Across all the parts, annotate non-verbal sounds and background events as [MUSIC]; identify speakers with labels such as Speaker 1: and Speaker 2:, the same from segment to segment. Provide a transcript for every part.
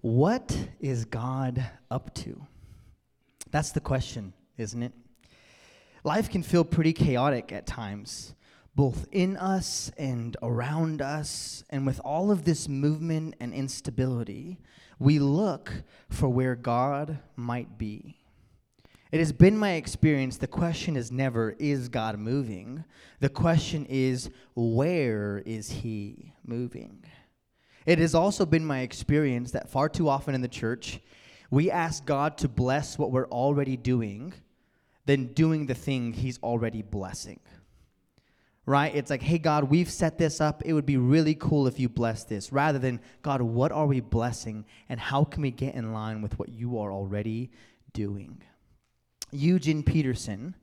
Speaker 1: What is God up to? That's the question, isn't it? Life can feel pretty chaotic at times, both in us and around us. And with all of this movement and instability, we look for where God might be. It has been my experience the question is never, is God moving? The question is, where is He moving? It has also been my experience that far too often in the church, we ask God to bless what we're already doing than doing the thing He's already blessing. Right? It's like, hey, God, we've set this up. It would be really cool if you bless this. Rather than, God, what are we blessing and how can we get in line with what you are already doing? Eugene Peterson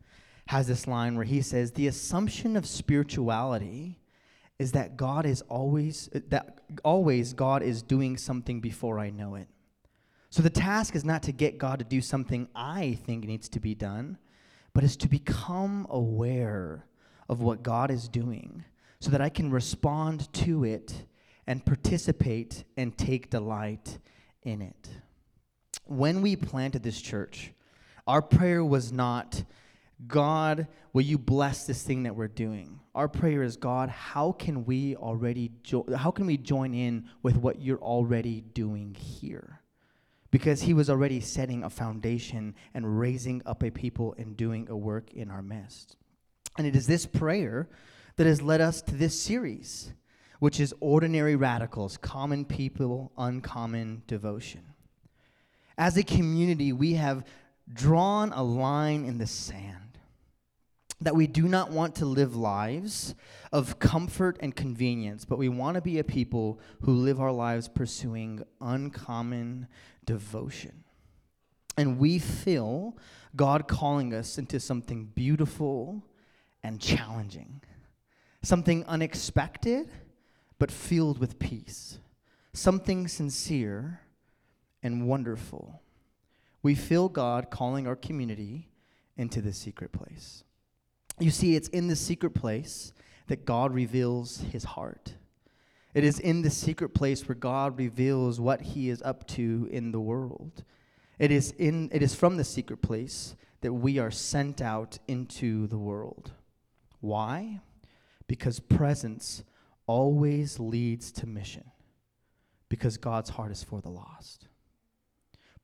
Speaker 1: has this line where he says, The assumption of spirituality is that God is always that always God is doing something before I know it. So the task is not to get God to do something I think needs to be done, but is to become aware of what God is doing so that I can respond to it and participate and take delight in it. When we planted this church, our prayer was not, God, will you bless this thing that we're doing? Our prayer is, God, how can we already jo- how can we join in with what you're already doing here? Because he was already setting a foundation and raising up a people and doing a work in our midst. And it is this prayer that has led us to this series, which is Ordinary Radicals Common People, Uncommon Devotion. As a community, we have drawn a line in the sand that we do not want to live lives of comfort and convenience, but we want to be a people who live our lives pursuing uncommon devotion. And we feel God calling us into something beautiful and challenging, something unexpected, but filled with peace, something sincere and wonderful we feel God calling our community into the secret place. You see, it's in the secret place that God reveals his heart. It is in the secret place where God reveals what he is up to in the world. It is, in, it is from the secret place that we are sent out into the world. Why? Because presence always leads to mission, because God's heart is for the lost.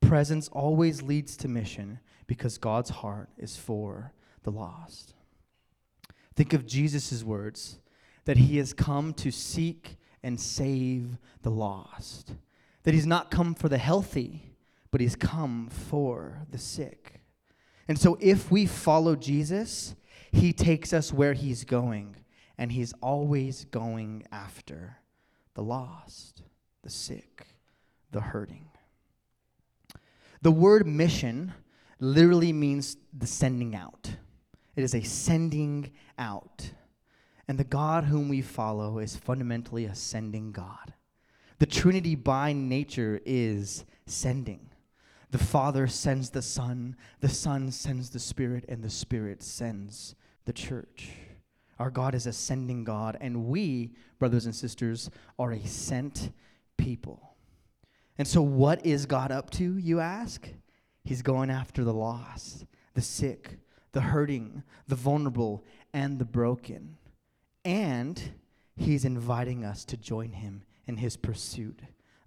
Speaker 1: Presence always leads to mission because God's heart is for the lost. Think of Jesus' words that he has come to seek and save the lost, that he's not come for the healthy, but he's come for the sick. And so if we follow Jesus, he takes us where he's going, and he's always going after the lost, the sick, the hurting. The word mission literally means the sending out. It is a sending out. And the God whom we follow is fundamentally a sending God. The Trinity by nature is sending. The Father sends the Son, the Son sends the Spirit, and the Spirit sends the church. Our God is a sending God, and we, brothers and sisters, are a sent people. And so, what is God up to, you ask? He's going after the lost, the sick, the hurting, the vulnerable, and the broken. And He's inviting us to join Him in His pursuit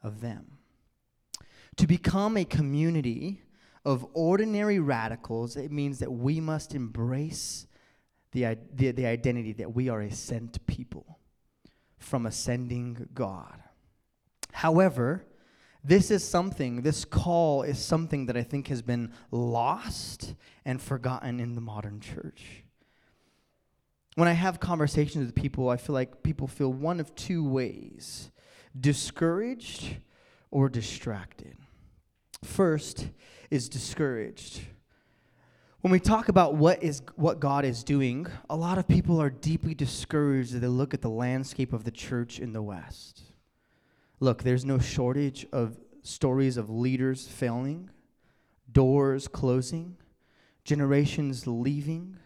Speaker 1: of them. To become a community of ordinary radicals, it means that we must embrace the, the, the identity that we are a sent people from ascending God. However, this is something, this call is something that I think has been lost and forgotten in the modern church. When I have conversations with people, I feel like people feel one of two ways discouraged or distracted. First is discouraged. When we talk about what is what God is doing, a lot of people are deeply discouraged as they look at the landscape of the church in the West. Look, there's no shortage of stories of leaders failing, doors closing, generations leaving,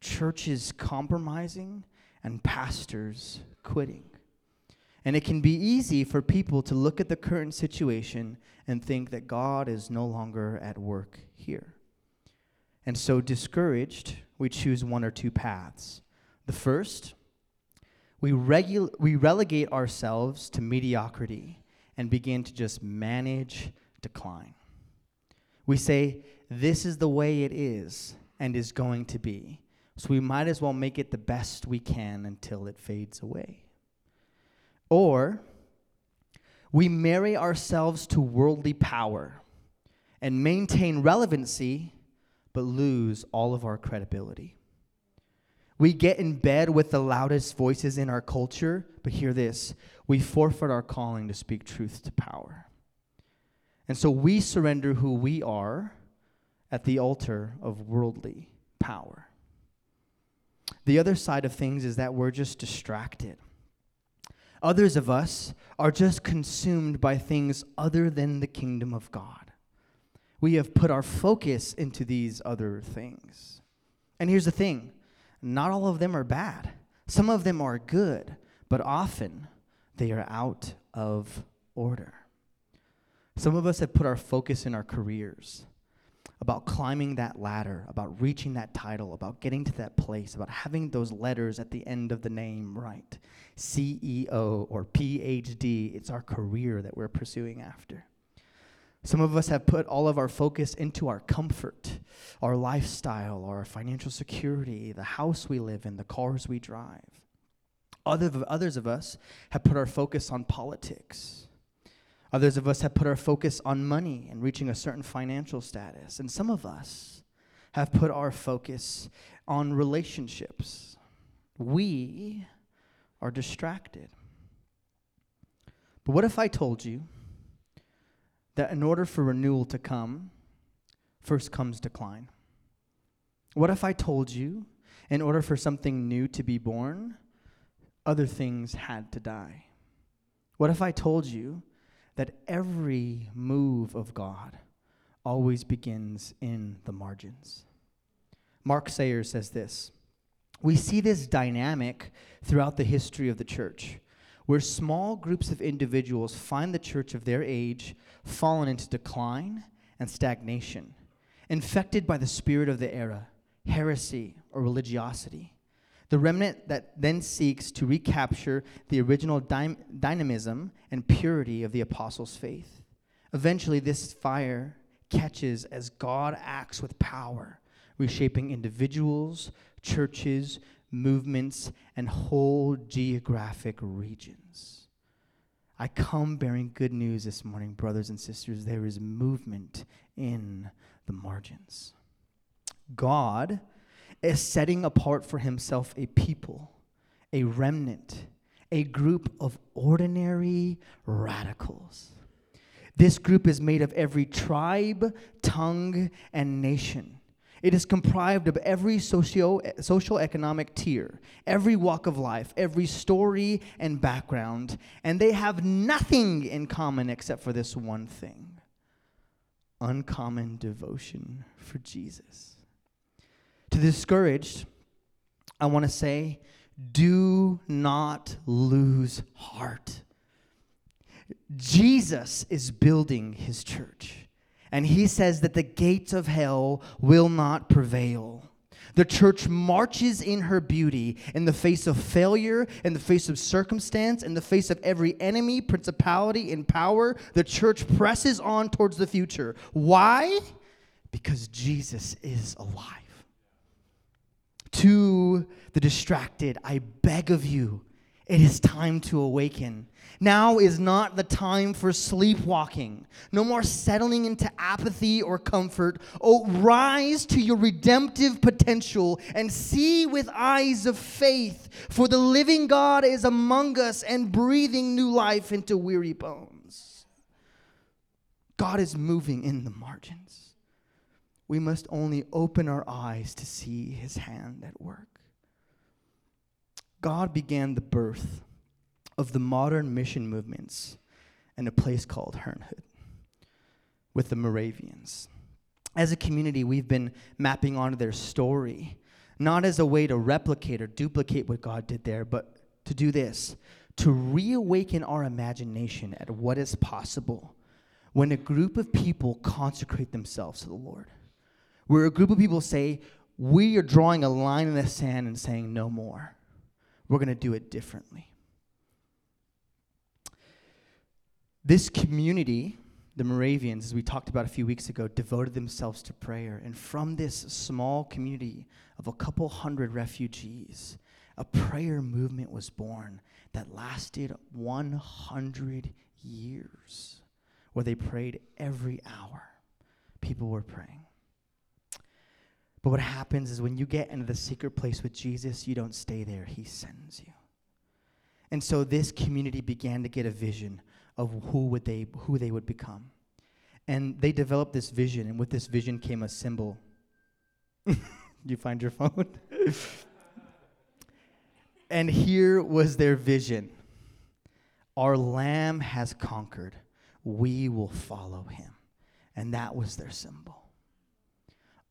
Speaker 1: churches compromising, and pastors quitting. And it can be easy for people to look at the current situation and think that God is no longer at work here. And so, discouraged, we choose one or two paths. The first, we, regu- we relegate ourselves to mediocrity and begin to just manage decline. We say, This is the way it is and is going to be. So we might as well make it the best we can until it fades away. Or we marry ourselves to worldly power and maintain relevancy, but lose all of our credibility. We get in bed with the loudest voices in our culture, but hear this we forfeit our calling to speak truth to power. And so we surrender who we are at the altar of worldly power. The other side of things is that we're just distracted. Others of us are just consumed by things other than the kingdom of God. We have put our focus into these other things. And here's the thing not all of them are bad, some of them are good, but often they are out of order. Some of us have put our focus in our careers, about climbing that ladder, about reaching that title, about getting to that place, about having those letters at the end of the name right. CEO or PhD, it's our career that we're pursuing after. Some of us have put all of our focus into our comfort, our lifestyle, our financial security, the house we live in, the cars we drive. Other, others of us have put our focus on politics Others of us have put our focus on money and reaching a certain financial status. And some of us have put our focus on relationships. We are distracted. But what if I told you that in order for renewal to come, first comes decline? What if I told you in order for something new to be born, other things had to die? What if I told you that every move of God always begins in the margins. Mark Sayers says this We see this dynamic throughout the history of the church, where small groups of individuals find the church of their age fallen into decline and stagnation, infected by the spirit of the era, heresy, or religiosity. The remnant that then seeks to recapture the original dy- dynamism and purity of the apostles' faith. Eventually, this fire catches as God acts with power, reshaping individuals, churches, movements, and whole geographic regions. I come bearing good news this morning, brothers and sisters. There is movement in the margins. God is setting apart for himself a people, a remnant, a group of ordinary radicals. This group is made of every tribe, tongue, and nation. It is comprised of every socio social economic tier, every walk of life, every story and background, and they have nothing in common except for this one thing uncommon devotion for Jesus. To the discouraged, I want to say, do not lose heart. Jesus is building his church, and he says that the gates of hell will not prevail. The church marches in her beauty in the face of failure, in the face of circumstance, in the face of every enemy, principality, and power. The church presses on towards the future. Why? Because Jesus is alive to the distracted, I beg of you, it is time to awaken. Now is not the time for sleepwalking. No more settling into apathy or comfort. Oh, rise to your redemptive potential and see with eyes of faith, for the living God is among us and breathing new life into weary bones. God is moving in the margins we must only open our eyes to see his hand at work. God began the birth of the modern mission movements in a place called Herrnhut with the Moravians. As a community, we've been mapping onto their story, not as a way to replicate or duplicate what God did there, but to do this to reawaken our imagination at what is possible when a group of people consecrate themselves to the Lord. Where a group of people say, We are drawing a line in the sand and saying, No more. We're going to do it differently. This community, the Moravians, as we talked about a few weeks ago, devoted themselves to prayer. And from this small community of a couple hundred refugees, a prayer movement was born that lasted 100 years, where they prayed every hour. People were praying. But what happens is when you get into the secret place with Jesus, you don't stay there, He sends you. And so this community began to get a vision of who would they who they would become. And they developed this vision, and with this vision came a symbol. [LAUGHS] you find your phone? [LAUGHS] and here was their vision. Our lamb has conquered. We will follow him. And that was their symbol.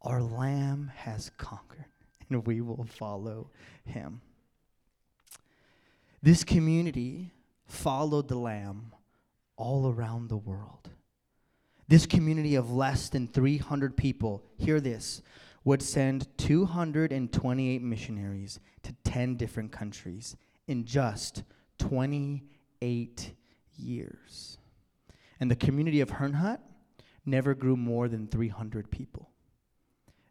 Speaker 1: Our Lamb has conquered, and we will follow him. This community followed the Lamb all around the world. This community of less than 300 people, hear this, would send 228 missionaries to 10 different countries in just 28 years. And the community of Herrnhut never grew more than 300 people.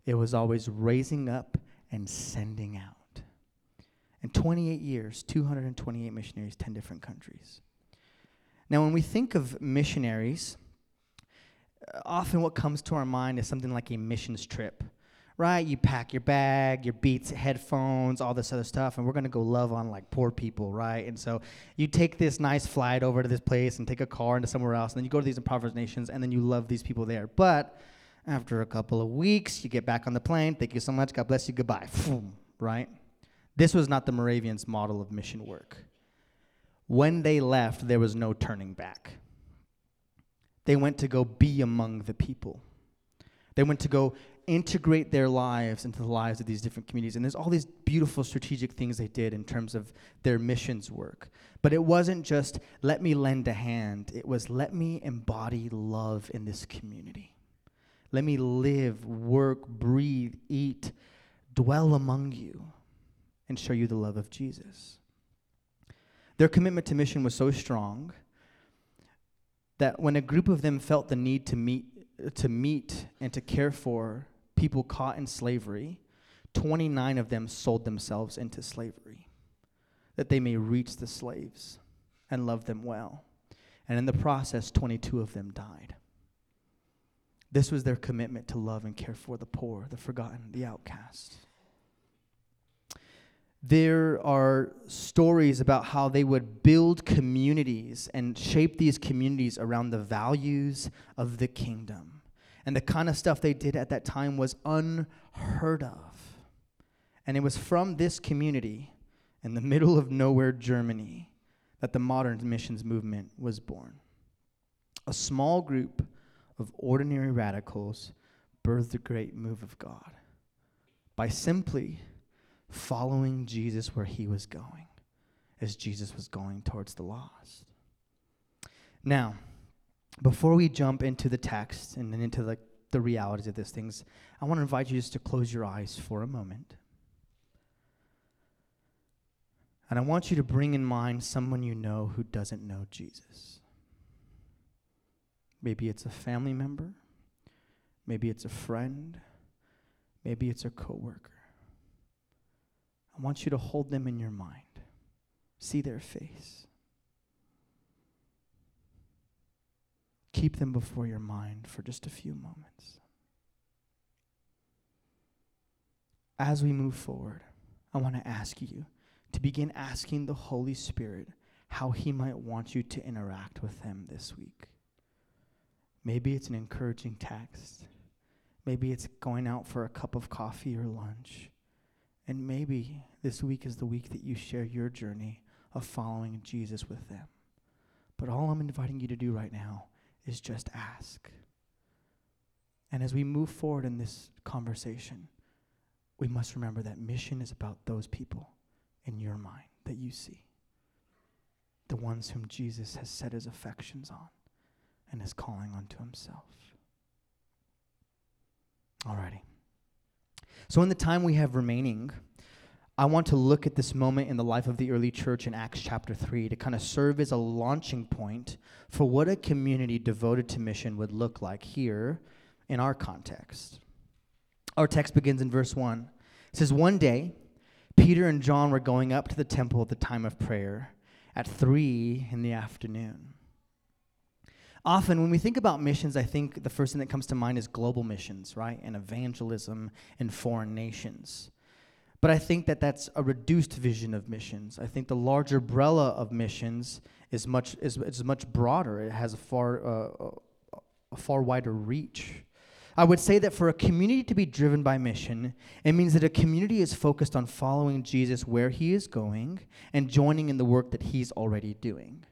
Speaker 1: It was always raising up and sending out. In 28 years, 228 missionaries, 10 different countries. Now, when we think of missionaries, uh, often what comes to our mind is something like a missions trip, right? You pack your bag, your beats, headphones, all this other stuff, and we're going to go love on like poor people, right? And so you take this nice flight over to this place and take a car into somewhere else, and then you go to these impoverished nations, and then you love these people there. But after a couple of weeks, you get back on the plane. Thank you so much. God bless you. Goodbye. right? This was not the Moravians' model of mission work. When they left, there was no turning back. They went to go be among the people. They went to go integrate their lives into the lives of these different communities. And there's all these beautiful strategic things they did in terms of their missions work. But it wasn't just let me lend a hand, it was let me embody love in this community. Let me live, work, breathe, eat, dwell among you, and show you the love of Jesus. Their commitment to mission was so strong that when a group of them felt the need to meet, to meet and to care for people caught in slavery, 29 of them sold themselves into slavery, that they may reach the slaves and love them well. And in the process, 22 of them died. This was their commitment to love and care for the poor, the forgotten, the outcast. There are stories about how they would build communities and shape these communities around the values of the kingdom. And the kind of stuff they did at that time was unheard of. And it was from this community in the middle of nowhere, Germany, that the modern missions movement was born. A small group of ordinary radicals birthed the great move of God by simply following Jesus where he was going, as Jesus was going towards the lost. Now, before we jump into the text and then into the, the realities of these things, I want to invite you just to close your eyes for a moment. And I want you to bring in mind someone you know who doesn't know Jesus. Maybe it's a family member. Maybe it's a friend. Maybe it's a coworker. I want you to hold them in your mind. See their face. Keep them before your mind for just a few moments. As we move forward, I want to ask you to begin asking the Holy Spirit how He might want you to interact with them this week. Maybe it's an encouraging text. Maybe it's going out for a cup of coffee or lunch. And maybe this week is the week that you share your journey of following Jesus with them. But all I'm inviting you to do right now is just ask. And as we move forward in this conversation, we must remember that mission is about those people in your mind that you see. the ones whom Jesus has set his affections on and is calling unto himself. Alrighty. So, in the time we have remaining, I want to look at this moment in the life of the early church in Acts chapter 3 to kind of serve as a launching point for what a community devoted to mission would look like here in our context. Our text begins in verse 1. It says, One day, Peter and John were going up to the temple at the time of prayer at 3 in the afternoon. Often, when we think about missions, I think the first thing that comes to mind is global missions, right? And evangelism in foreign nations. But I think that that's a reduced vision of missions. I think the larger umbrella of missions is much is, is much broader. It has a far uh, a far wider reach. I would say that for a community to be driven by mission, it means that a community is focused on following Jesus where he is going and joining in the work that he's already doing.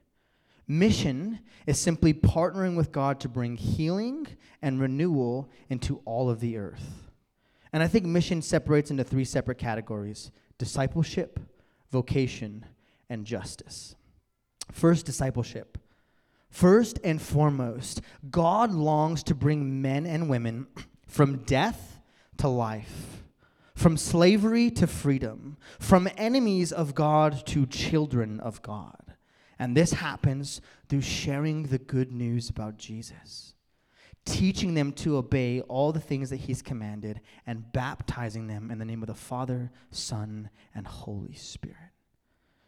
Speaker 1: Mission is simply partnering with God to bring healing and renewal into all of the earth. And I think mission separates into three separate categories discipleship, vocation, and justice. First, discipleship. First and foremost, God longs to bring men and women [CLEARS THROAT] from death to life, from slavery to freedom, from enemies of God to children of God. And this happens through sharing the good news about Jesus, teaching them to obey all the things that He's commanded, and baptizing them in the name of the Father, Son, and Holy Spirit.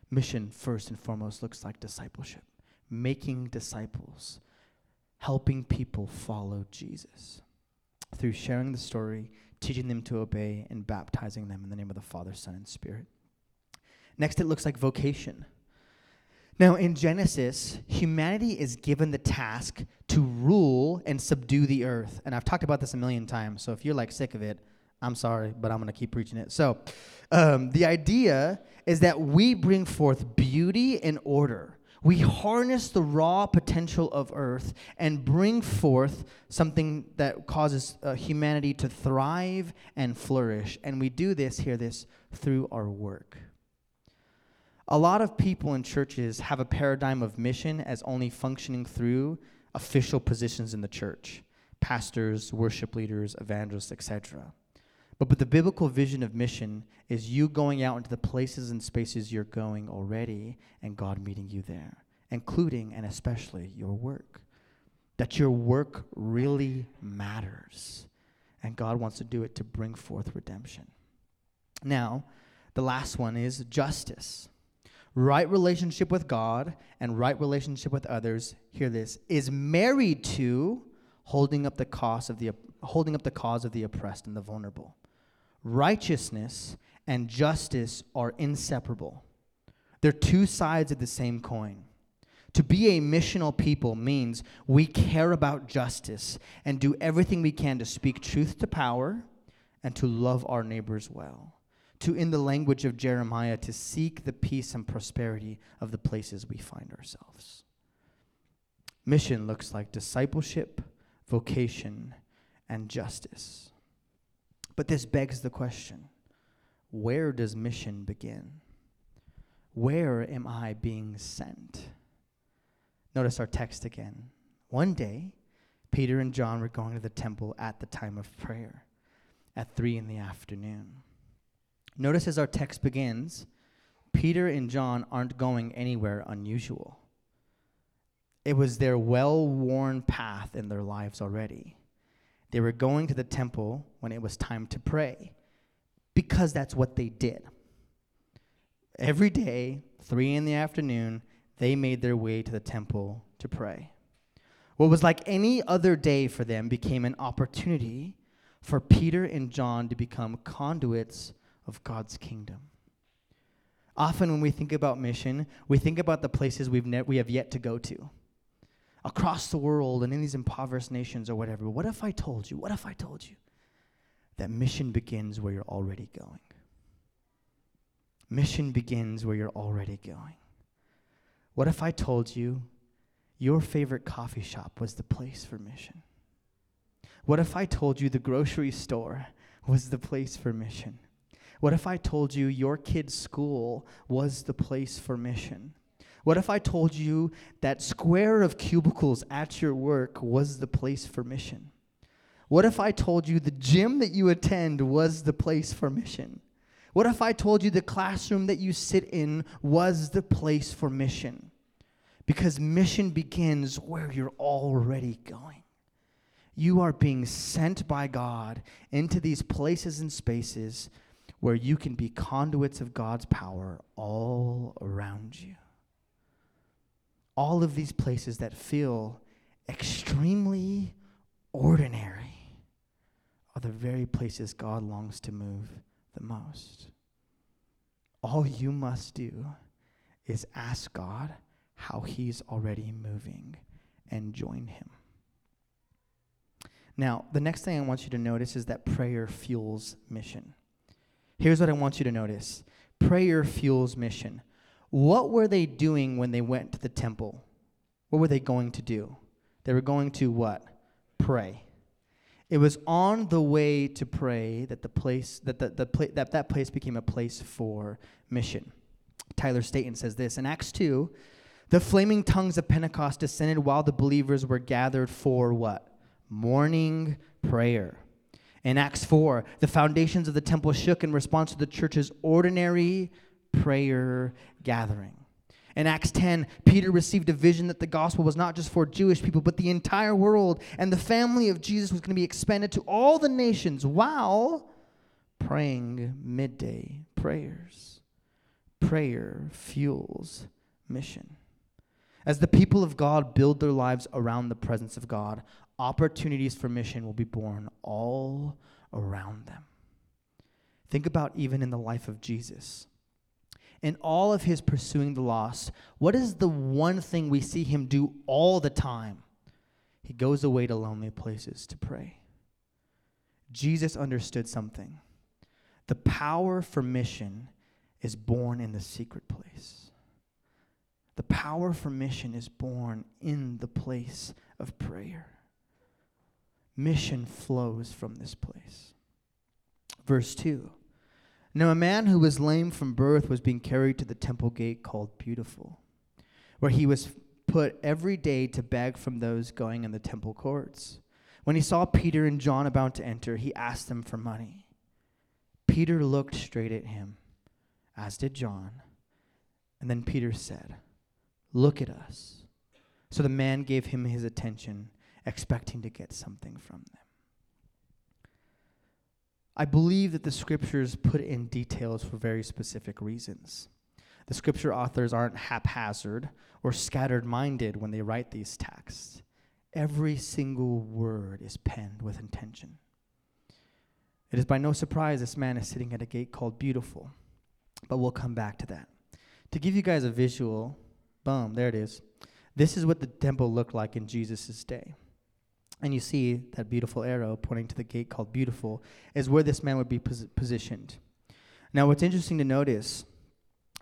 Speaker 1: Mission, first and foremost, looks like discipleship making disciples, helping people follow Jesus through sharing the story, teaching them to obey, and baptizing them in the name of the Father, Son, and Spirit. Next, it looks like vocation. Now, in Genesis, humanity is given the task to rule and subdue the earth. And I've talked about this a million times, so if you're like sick of it, I'm sorry, but I'm going to keep preaching it. So, um, the idea is that we bring forth beauty and order we harness the raw potential of earth and bring forth something that causes uh, humanity to thrive and flourish. And we do this, hear this, through our work. A lot of people in churches have a paradigm of mission as only functioning through official positions in the church pastors, worship leaders, evangelists, etc. But, but the biblical vision of mission is you going out into the places and spaces you're going already and God meeting you there, including and especially your work. That your work really matters. And God wants to do it to bring forth redemption. Now, the last one is justice. Right relationship with God and right relationship with others, hear this, is married to holding up the cause of the holding up the cause of the oppressed and the vulnerable. Righteousness and justice are inseparable. They're two sides of the same coin. To be a missional people means we care about justice and do everything we can to speak truth to power and to love our neighbors well. To, in the language of Jeremiah, to seek the peace and prosperity of the places we find ourselves. Mission looks like discipleship, vocation, and justice. But this begs the question where does mission begin? Where am I being sent? Notice our text again. One day, Peter and John were going to the temple at the time of prayer at 3 in the afternoon. Notice as our text begins, Peter and John aren't going anywhere unusual. It was their well worn path in their lives already. They were going to the temple when it was time to pray because that's what they did. Every day, three in the afternoon, they made their way to the temple to pray. What was like any other day for them became an opportunity for Peter and John to become conduits of God's kingdom. Often, when we think about mission, we think about the places we've ne- we have yet to go to across the world and in these impoverished nations or whatever. What if I told you? What if I told you that mission begins where you're already going? Mission begins where you're already going. What if I told you your favorite coffee shop was the place for mission? What if I told you the grocery store was the place for mission? What if I told you your kid's school was the place for mission? What if I told you that square of cubicles at your work was the place for mission? What if I told you the gym that you attend was the place for mission? What if I told you the classroom that you sit in was the place for mission? Because mission begins where you're already going. You are being sent by God into these places and spaces where you can be conduits of God's power all around you. All of these places that feel extremely ordinary are the very places God longs to move the most. All you must do is ask God how He's already moving and join Him. Now, the next thing I want you to notice is that prayer fuels mission. Here's what I want you to notice prayer fuels mission. What were they doing when they went to the temple? What were they going to do? They were going to what? Pray. It was on the way to pray that the place that the, the pla- that, that place became a place for mission. Tyler Staton says this in Acts 2, the flaming tongues of Pentecost descended while the believers were gathered for what? Morning prayer. In Acts 4, the foundations of the temple shook in response to the church's ordinary prayer gathering. In Acts 10, Peter received a vision that the gospel was not just for Jewish people, but the entire world, and the family of Jesus was going to be expanded to all the nations while praying midday prayers. Prayer fuels mission. As the people of God build their lives around the presence of God, opportunities for mission will be born all around them. Think about even in the life of Jesus. In all of his pursuing the lost, what is the one thing we see him do all the time? He goes away to lonely places to pray. Jesus understood something. The power for mission is born in the secret place. The power for mission is born in the place of prayer mission flows from this place. Verse 2 Now a man who was lame from birth was being carried to the temple gate called Beautiful, where he was put every day to beg from those going in the temple courts. When he saw Peter and John about to enter, he asked them for money. Peter looked straight at him, as did John. And then Peter said, Look at us. So the man gave him his attention expecting to get something from them. I believe that the scriptures put in details for very specific reasons. The scripture authors aren't haphazard or scattered minded when they write these texts. Every single word is penned with intention. It is by no surprise this man is sitting at a gate called Beautiful, but we'll come back to that. To give you guys a visual, boom, there it is. This is what the temple looked like in Jesus' day and you see that beautiful arrow pointing to the gate called Beautiful, is where this man would be pos- positioned. Now, what's interesting to notice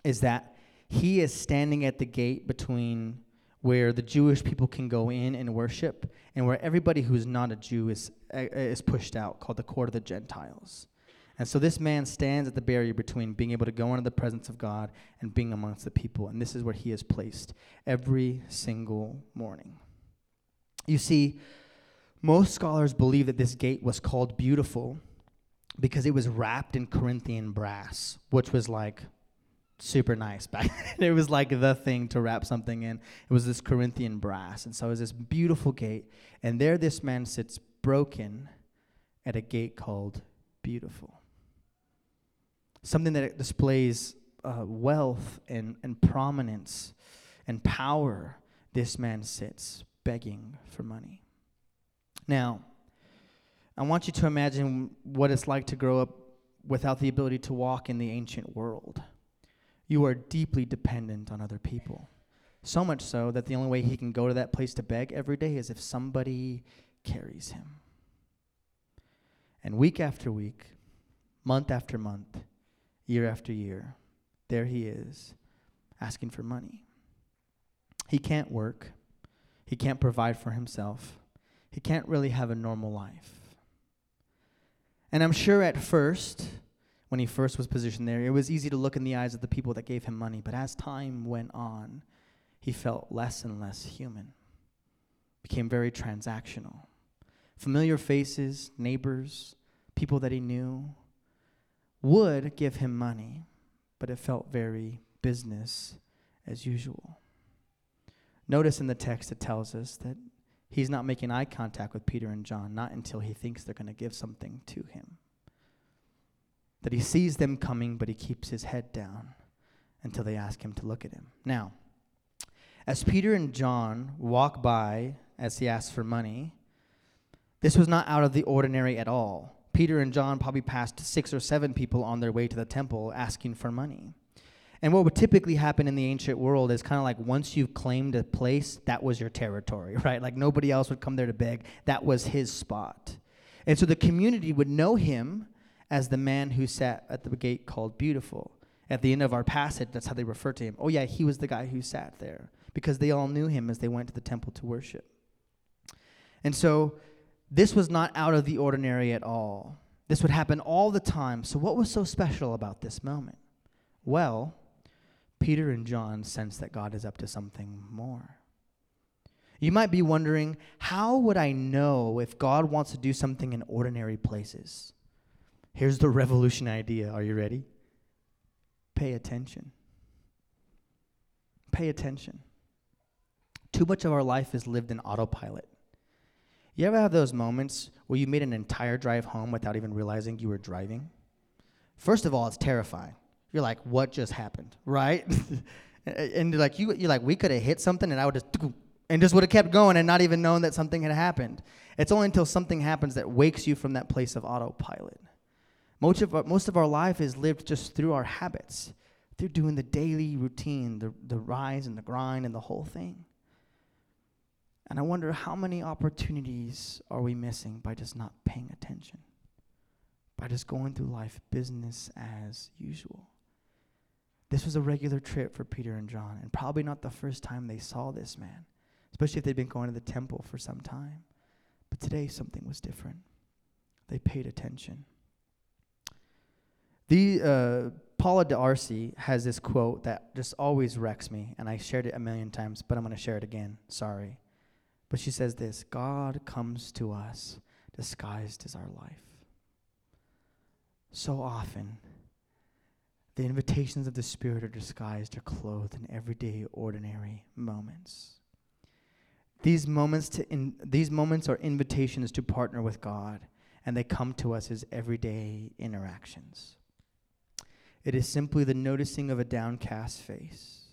Speaker 1: is that he is standing at the gate between where the Jewish people can go in and worship and where everybody who's not a Jew is, uh, is pushed out, called the court of the Gentiles. And so this man stands at the barrier between being able to go into the presence of God and being amongst the people. And this is where he is placed every single morning. You see, most scholars believe that this gate was called beautiful because it was wrapped in Corinthian brass, which was like super nice back [LAUGHS] then. it was like the thing to wrap something in. It was this Corinthian brass. And so it was this beautiful gate. And there this man sits broken at a gate called beautiful. Something that displays uh, wealth and, and prominence and power. This man sits begging for money. Now, I want you to imagine what it's like to grow up without the ability to walk in the ancient world. You are deeply dependent on other people. So much so that the only way he can go to that place to beg every day is if somebody carries him. And week after week, month after month, year after year, there he is asking for money. He can't work, he can't provide for himself he can't really have a normal life. And I'm sure at first, when he first was positioned there, it was easy to look in the eyes of the people that gave him money. But as time went on, he felt less and less human, became very transactional. Familiar faces, neighbors, people that he knew would give him money, but it felt very business as usual. Notice in the text it tells us that he's not making eye contact with Peter and John, not until he thinks they're going to give something to him. That he sees them coming, but he keeps his head down until they ask him to look at him. Now, as Peter and John walk by as he asks for money, this was not out of the ordinary at all. Peter and John probably passed six or seven people on their way to the temple asking for money. And what would typically happen in the ancient world is kind of like once you've claimed a place, that was your territory, [LAUGHS] right? Like nobody else would come there to beg. That was his spot. And so the community would know him as the man who sat at the gate called Beautiful. At the end of our passage, that's how they refer to him. Oh, yeah, he was the guy who sat there because they all knew him as they went to the temple to worship. And so this was not out of the ordinary at all. This would happen all the time. So, what was so special about this moment? Well, Peter and John sense that God is up to something more. You might be wondering, how would I know if God wants to do something in ordinary places? Here's the revolution idea. Are you ready? Pay attention. Pay attention. Too much of our life is lived in autopilot. You ever have those moments where you made an entire drive home without even realizing you were driving? First of all, it's terrifying. You're like, what just happened, right? [LAUGHS] and like you, you're like, we could have hit something, and I would just and just would have kept going and not even known that something had happened. It's only until something happens that wakes you from that place of autopilot. Most of our, most of our life is lived just through our habits, through doing the daily routine, the, the rise and the grind and the whole thing. And I wonder how many opportunities are we missing by just not paying attention, by just going through life business as usual. This was a regular trip for Peter and John, and probably not the first time they saw this man, especially if they'd been going to the temple for some time. But today, something was different. They paid attention. The uh, Paula D'Arcy has this quote that just always wrecks me, and I shared it a million times, but I'm going to share it again. Sorry. But she says this God comes to us disguised as our life. So often, the invitations of the Spirit are disguised or clothed in everyday, ordinary moments. These moments, to in, these moments are invitations to partner with God, and they come to us as everyday interactions. It is simply the noticing of a downcast face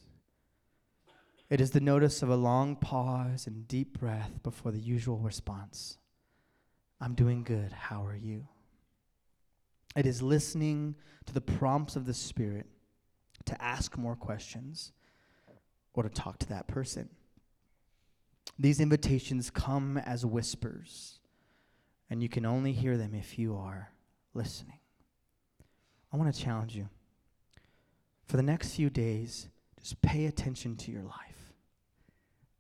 Speaker 1: it is the notice of a long pause and deep breath before the usual response I'm doing good. How are you? It is listening to the prompts of the Spirit to ask more questions or to talk to that person. These invitations come as whispers, and you can only hear them if you are listening. I want to challenge you. For the next few days, just pay attention to your life.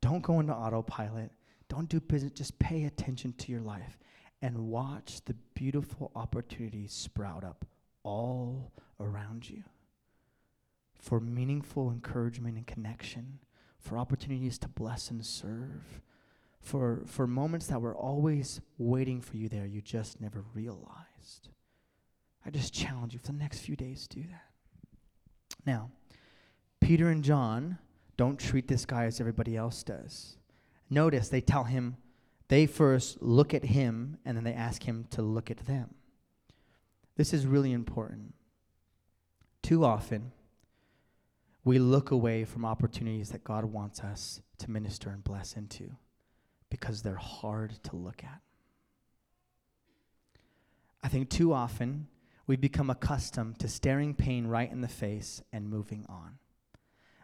Speaker 1: Don't go into autopilot. Don't do business. Just pay attention to your life and watch the beautiful opportunities sprout up all around you for meaningful encouragement and connection, for opportunities to bless and serve, for, for moments that were always waiting for you there, you just never realized. I just challenge you for the next few days do that. Now, Peter and John don't treat this guy as everybody else does. Notice they tell him, they first look at him and then they ask him to look at them. This is really important. Too often, we look away from opportunities that God wants us to minister and bless into because they're hard to look at. I think too often we become accustomed to staring pain right in the face and moving on.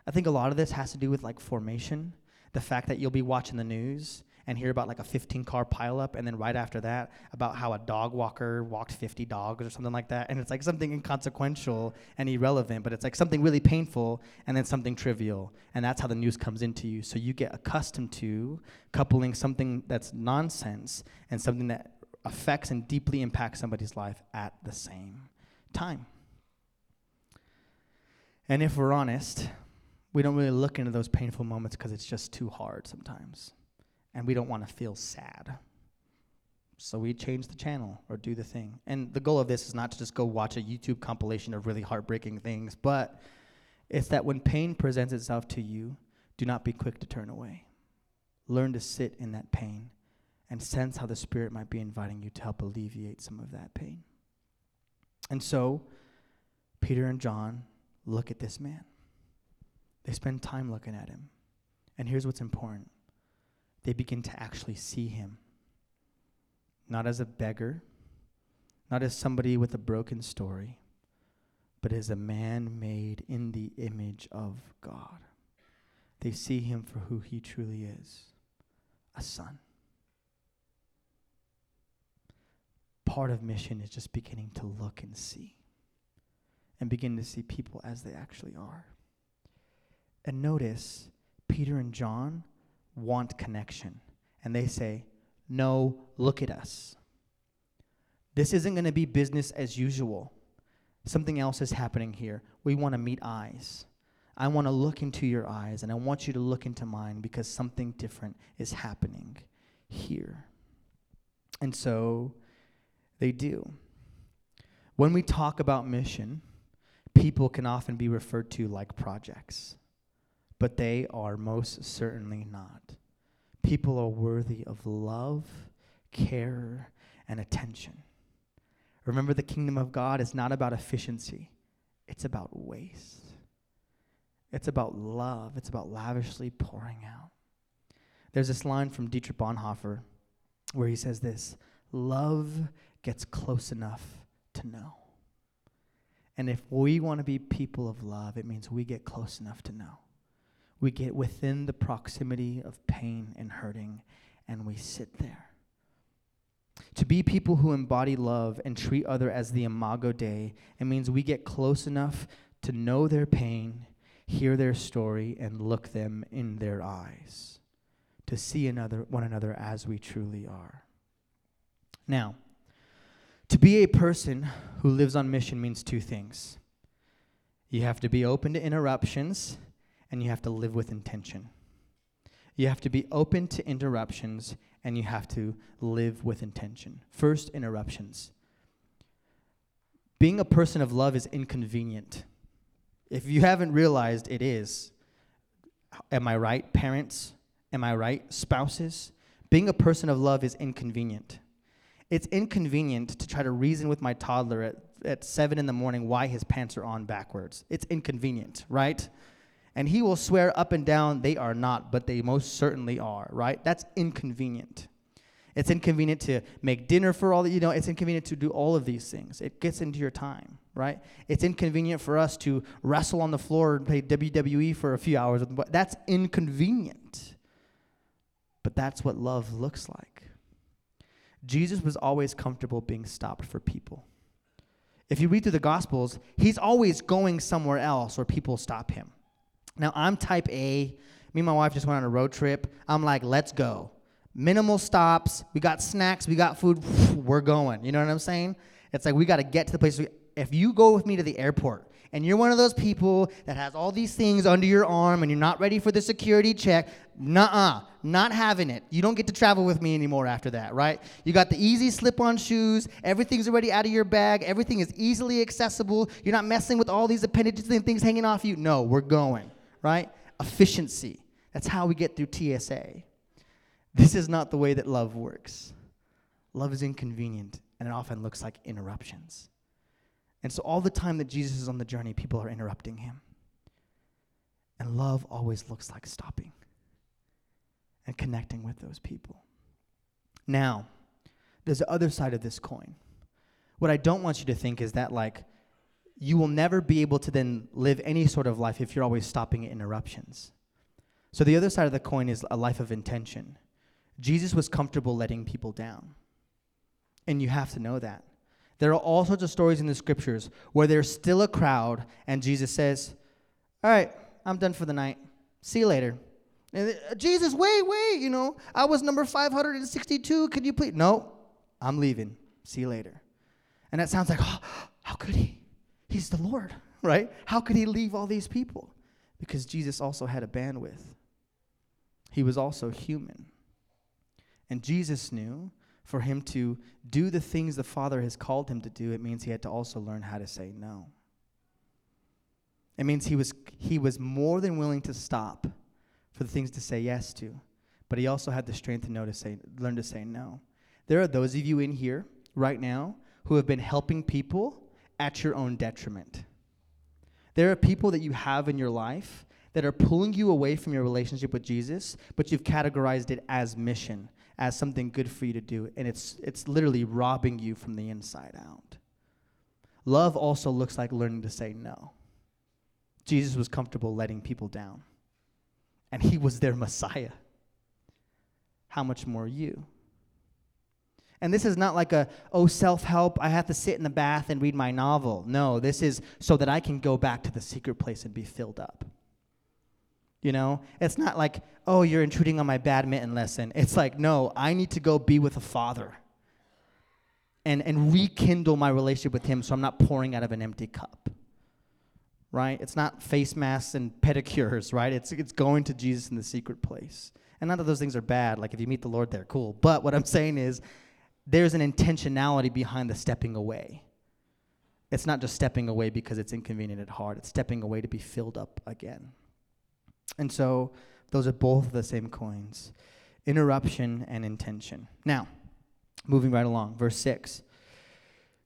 Speaker 1: I think a lot of this has to do with like formation. The fact that you'll be watching the news and hear about like a 15 car pileup, and then right after that, about how a dog walker walked 50 dogs or something like that. And it's like something inconsequential and irrelevant, but it's like something really painful and then something trivial. And that's how the news comes into you. So you get accustomed to coupling something that's nonsense and something that affects and deeply impacts somebody's life at the same time. And if we're honest, we don't really look into those painful moments because it's just too hard sometimes. And we don't want to feel sad. So we change the channel or do the thing. And the goal of this is not to just go watch a YouTube compilation of really heartbreaking things, but it's that when pain presents itself to you, do not be quick to turn away. Learn to sit in that pain and sense how the Spirit might be inviting you to help alleviate some of that pain. And so, Peter and John look at this man. They spend time looking at him. And here's what's important they begin to actually see him not as a beggar, not as somebody with a broken story, but as a man made in the image of God. They see him for who he truly is a son. Part of mission is just beginning to look and see and begin to see people as they actually are. And notice Peter and John want connection, and they say, no, look at us. This isn't going to be business as usual. Something else is happening here. We want to meet eyes. I want to look into your eyes, and I want you to look into mine because something different is happening here. And so they do. When we talk about mission, people can often be referred to like projects, but they are most certainly not people are worthy of love, care, and attention. Remember, the kingdom of God is not about efficiency, it's about waste. It's about love, it's about lavishly pouring out. There's this line from Dietrich Bonhoeffer where he says this love gets close enough to know. And if we want to be people of love, it means we get close enough to know we get within the proximity of pain and hurting, and we sit there. To be people who embody love and treat other as the imago Dei, it means we get close enough to know their pain, hear their story, and look them in their eyes, to see another, one another as we truly are. Now, to be a person who lives on mission means two things. You have to be open to interruptions and you have to live with intention. You have to be open to interruptions and you have to live with intention. First, interruptions. Being a person of love is inconvenient. If you haven't realized it is, am I right, parents? Am I right, spouses? Being a person of love is inconvenient. It's inconvenient to try to reason with my toddler at, at seven in the morning why his pants are on backwards. It's inconvenient, right? And he will swear up and down they are not, but they most certainly are, right? That's inconvenient. It's inconvenient to make dinner for all that you know, it's inconvenient to do all of these things. It gets into your time, right? It's inconvenient for us to wrestle on the floor and play WWE for a few hours. That's inconvenient. But that's what love looks like. Jesus was always comfortable being stopped for people. If you read through the Gospels, he's always going somewhere else where people stop him. Now, I'm type A. Me and my wife just went on a road trip. I'm like, let's go. Minimal stops. We got snacks. We got food. [SIGHS] We're going. You know what I'm saying? It's like we got to get to the place. If you go with me to the airport and you're one of those people that has all these things under your arm and you're not ready for the security check, nah, not having it. You don't get to travel with me anymore after that, right? You got the easy slip on shoes. Everything's already out of your bag. Everything is easily accessible. You're not messing with all these appendages and things hanging off you. No, we're going right? Efficiency. That's how we get through TSA. This is not the way that love works. Love is inconvenient, and it often looks like interruptions. And so, all the time that Jesus is on the journey, people are interrupting him. And love always looks like stopping and connecting with those people. Now, there's the other side of this coin. What I don't want you to think is that, like, you will never be able to then live any sort of life if you're always stopping at interruptions. So the other side of the coin is a life of intention. Jesus was comfortable letting people down. And you have to know that. There are all sorts of stories in the scriptures where there's still a crowd and Jesus says, All right, I'm done for the night. See you later. And, uh, Jesus, wait, wait, you know, I was number 562. Could you please? No, I'm leaving. See you later. And that sounds like, [GASPS] oh, how could he? He's the Lord, right? How could he leave all these people? Because Jesus also had a bandwidth, he was also human. And Jesus knew for him to do the things the Father has called him to do, it means he had to also learn how to say no. It means he was, he was more than willing to stop for the things to say yes to, but he also had the strength to know to say, learn to say no. There are those of you in here right now who have been helping people at your own detriment. There are people that you have in your life that are pulling you away from your relationship with Jesus, but you've categorized it as mission, as something good for you to do, and it's it's literally robbing you from the inside out. Love also looks like learning to say no. Jesus was comfortable letting people down, and he was their [LAUGHS] Messiah. How much more you? And this is not like a, oh, self help, I have to sit in the bath and read my novel. No, this is so that I can go back to the secret place and be filled up. You know, it's not like, oh, you're intruding on my badminton lesson. It's like, no, I need to go be with a father and, and rekindle my relationship with him so I'm not pouring out of an empty cup. Right? It's not face masks and pedicures, right? It's, it's going to Jesus in the secret place. And not that those things are bad. Like if you meet the Lord there, cool. But what I'm [LAUGHS] saying is, there's an intentionality behind the stepping away. It's not just stepping away because it's inconvenient at heart, it's stepping away to be filled up again. And so those are both the same coins interruption and intention. Now, moving right along, verse 6.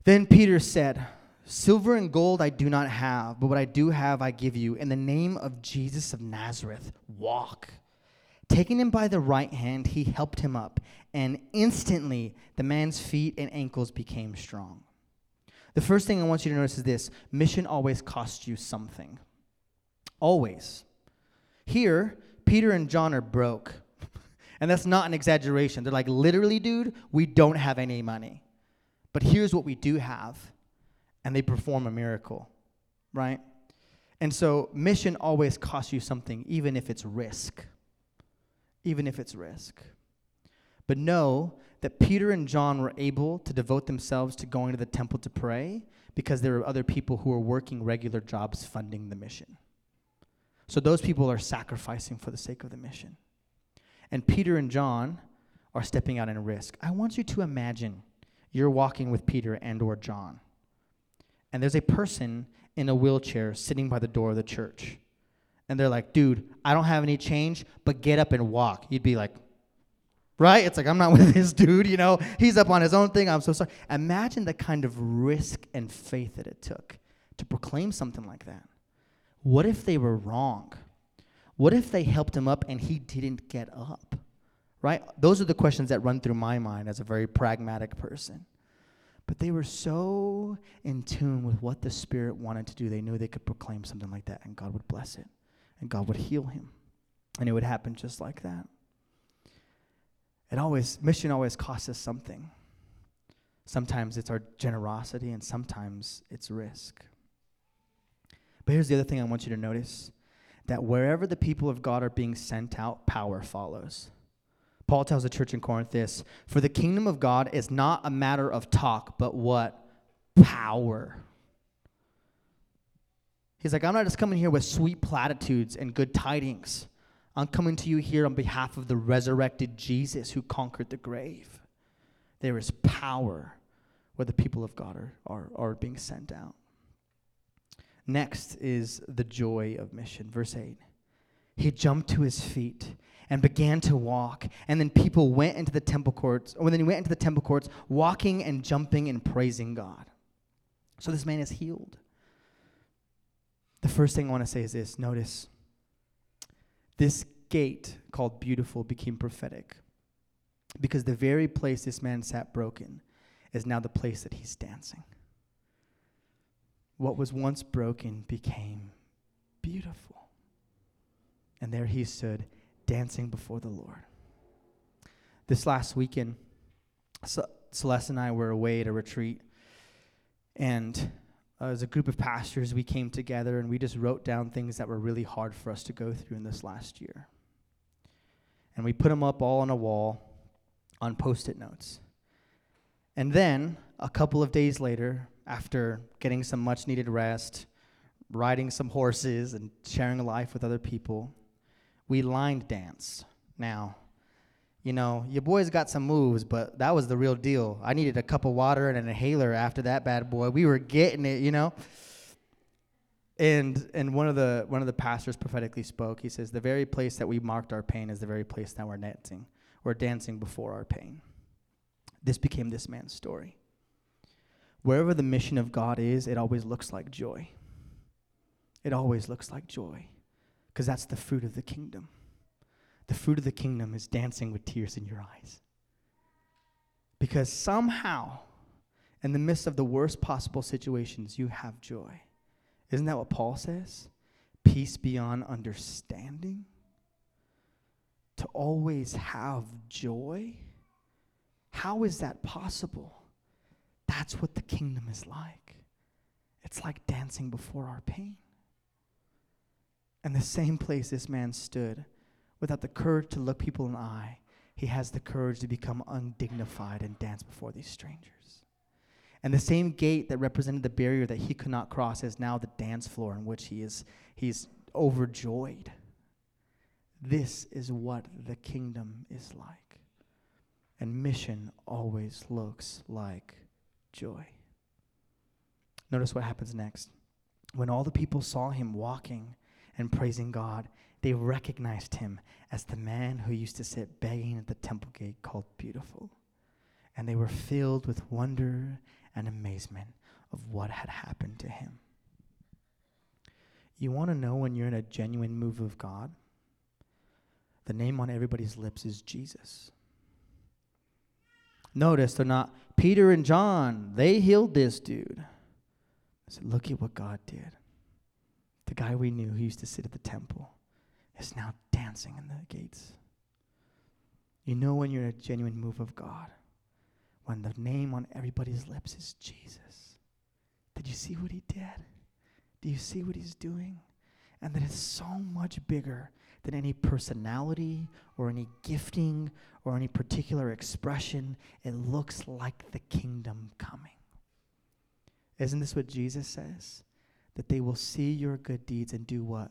Speaker 1: Then Peter said, Silver and gold I do not have, but what I do have I give you. In the name of Jesus of Nazareth, walk. Taking him by the right hand, he helped him up, and instantly the man's feet and ankles became strong. The first thing I want you to notice is this mission always costs you something. Always. Here, Peter and John are broke. [LAUGHS] and that's not an exaggeration. They're like, literally, dude, we don't have any money. But here's what we do have. And they perform a miracle, right? And so, mission always costs you something, even if it's risk even if it's risk. But know that Peter and John were able to devote themselves to going to the temple to pray because there were other people who were working regular jobs funding the mission. So those people are sacrificing for the sake of the mission. And Peter and John are stepping out in risk. I want you to imagine you're walking with Peter and or John. And there's a person in a wheelchair sitting by the door of the church and they're like, dude, I don't have any change, but get up and walk. You'd be like, right? It's like, I'm not [LAUGHS] with this dude, you know? He's up on his own thing. I'm so sorry. Imagine the kind of risk and faith that it took to proclaim something like that. What if they were wrong? What if they helped him up and he didn't get up? Right? Those are the questions that run through my mind as a very pragmatic person. But they were so in tune with what the Spirit wanted to do, they knew they could proclaim something like that and God would bless it and God would heal him. And it would happen just like that. It always, mission always costs us something. Sometimes it's our generosity, and sometimes it's risk. But here's the other thing I want you to notice that wherever the people of God are being sent out, power follows. Paul tells the church in Corinth this For the kingdom of God is not a matter of talk, but what? Power. He's like, I'm not just coming here with sweet platitudes and good tidings. I'm coming to you here on behalf of the resurrected Jesus who conquered the grave. There is power where the people of God are, are, are being sent out. Next is the joy of mission. Verse 8. He jumped to his feet and began to walk. And then people went into the temple courts, or then he went into the temple courts, walking and jumping and praising God. So this man is healed. The first thing I want to say is this notice this gate called beautiful became prophetic because the very place this man sat broken is now the place that he's dancing. What was once broken became beautiful. And there he stood dancing before the Lord. This last weekend, Celeste and I were away at a retreat, and uh, as a group of pastors, we came together and we just wrote down things that were really hard for us to go through in this last year. And we put them up all on a wall on post it notes. And then, a couple of days later, after getting some much needed rest, riding some horses and sharing a life with other people. We line dance. Now, you know, your boys got some moves, but that was the real deal. I needed a cup of water and an inhaler after that bad boy. We were getting it, you know. And and one of the one of the pastors prophetically spoke. He says, "The very place that we marked our pain is the very place that we're dancing. We're dancing before our pain." This became this man's story. Wherever the mission of God is, it always looks like joy. It always looks like joy, because that's the fruit of the kingdom. The fruit of the kingdom is dancing with tears in your eyes. Because somehow, in the midst of the worst possible situations, you have joy. Isn't that what Paul says? Peace beyond understanding. To always have joy. How is that possible? That's what the kingdom is like. It's like dancing before our pain. And the same place this man stood without the courage to look people in the eye, he has the courage to become undignified and dance before these strangers. And the same gate that represented the barrier that he could not cross is now the dance floor in which he is he's overjoyed. This is what the kingdom is like. And mission always looks like joy. Notice what happens next. When all the people saw him walking and praising God, they recognized him as the man who used to sit begging at the temple gate called Beautiful. And they were filled with wonder and amazement of what had happened to him. You want to know when you're in a genuine move of God? The name on everybody's lips is Jesus. Notice they're not Peter and John, they healed this dude. I said, Look at what God did. The guy we knew who used to sit at the temple is now dancing in the gates. You know when you're in a genuine move of God, when the name on everybody's lips is Jesus. Did you see what he did? Do you see what he's doing? And that it's so much bigger than any personality or any gifting or any particular expression. It looks like the kingdom coming. Isn't this what Jesus says? That they will see your good deeds and do what?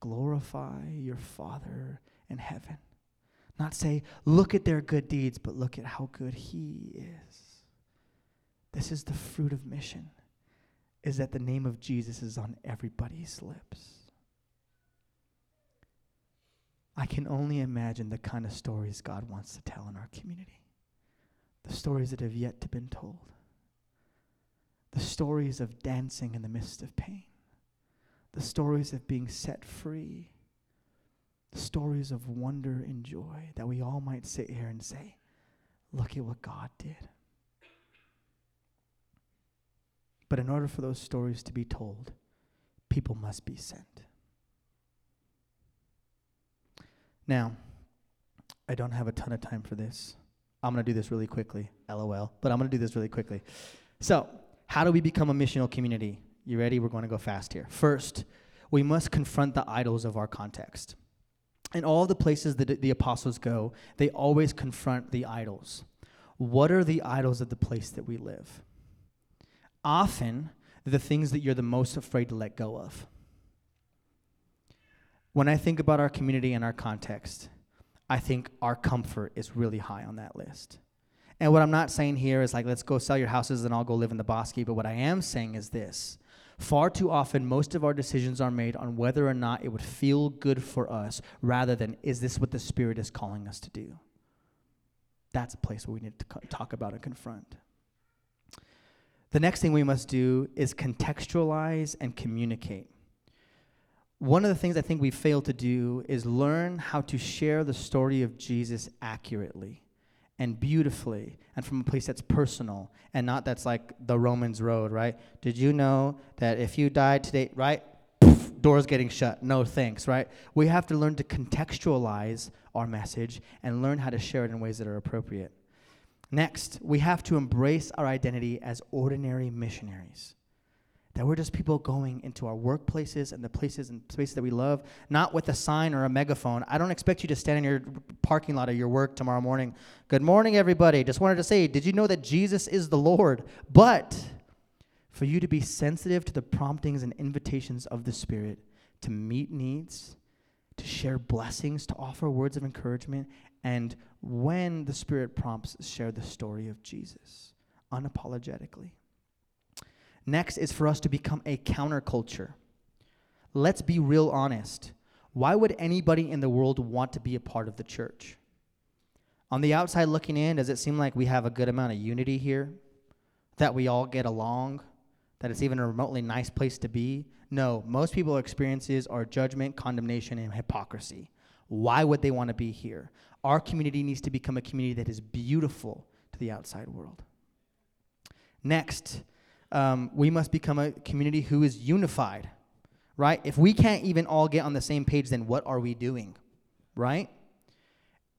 Speaker 1: Glorify your Father in heaven. Not say, look at their good deeds, but look at how good He is. This is the fruit of mission, is that the name of Jesus is on everybody's lips. I can only imagine the kind of stories God wants to tell in our community. The stories that have yet to been told. The stories of dancing in the midst of pain the stories of being set free, the stories of wonder and joy, that we all might sit here and say, Look at what God did. But in order for those stories to be told, people must be sent. Now, I don't have a ton of time for this. I'm going to do this really quickly, lol, but I'm going to do this really quickly. So, how do we become a missional community? You ready? We're going to go fast here. First, we must confront the idols of our context. In all the places that the apostles go, they always confront the idols. What are the idols of the place that we live? Often, the things that you're the most afraid to let go of. When I think about our community and our context, I think our comfort is really high on that list. And what I'm not saying here is like, let's go sell your houses and I'll go live in the bosque. But what I am saying is this Far too often, most of our decisions are made on whether or not it would feel good for us rather than is this what the Spirit is calling us to do? That's a place where we need to talk about and confront. The next thing we must do is contextualize and communicate. One of the things I think we fail to do is learn how to share the story of Jesus accurately and beautifully and from a place that's personal and not that's like the Romans road, right? Did you know that if you died today, right? Poof, doors getting shut. No thanks, right? We have to learn to contextualize our message and learn how to share it in ways that are appropriate. Next, we have to embrace our identity as ordinary missionaries. That we're just people going into our workplaces and the places and spaces that we love, not with a sign or a megaphone. I don't expect you to stand in your parking lot of your work tomorrow morning. Good morning, everybody. Just wanted to say, did you know that Jesus is the Lord? But for you to be sensitive to the promptings and invitations of the Spirit to meet needs, to share blessings, to offer words of encouragement, and when the Spirit prompts, share the story of Jesus unapologetically. Next is for us to become a counterculture. Let's be real honest. Why would anybody in the world want to be a part of the church? On the outside looking in, does it seem like we have a good amount of unity here? That we all get along? That it's even a remotely nice place to be? No, most people's experiences are judgment, condemnation, and hypocrisy. Why would they want to be here? Our community needs to become a community that is beautiful to the outside world. Next, um, we must become a community who is unified, right? If we can't even all get on the same page, then what are we doing, right?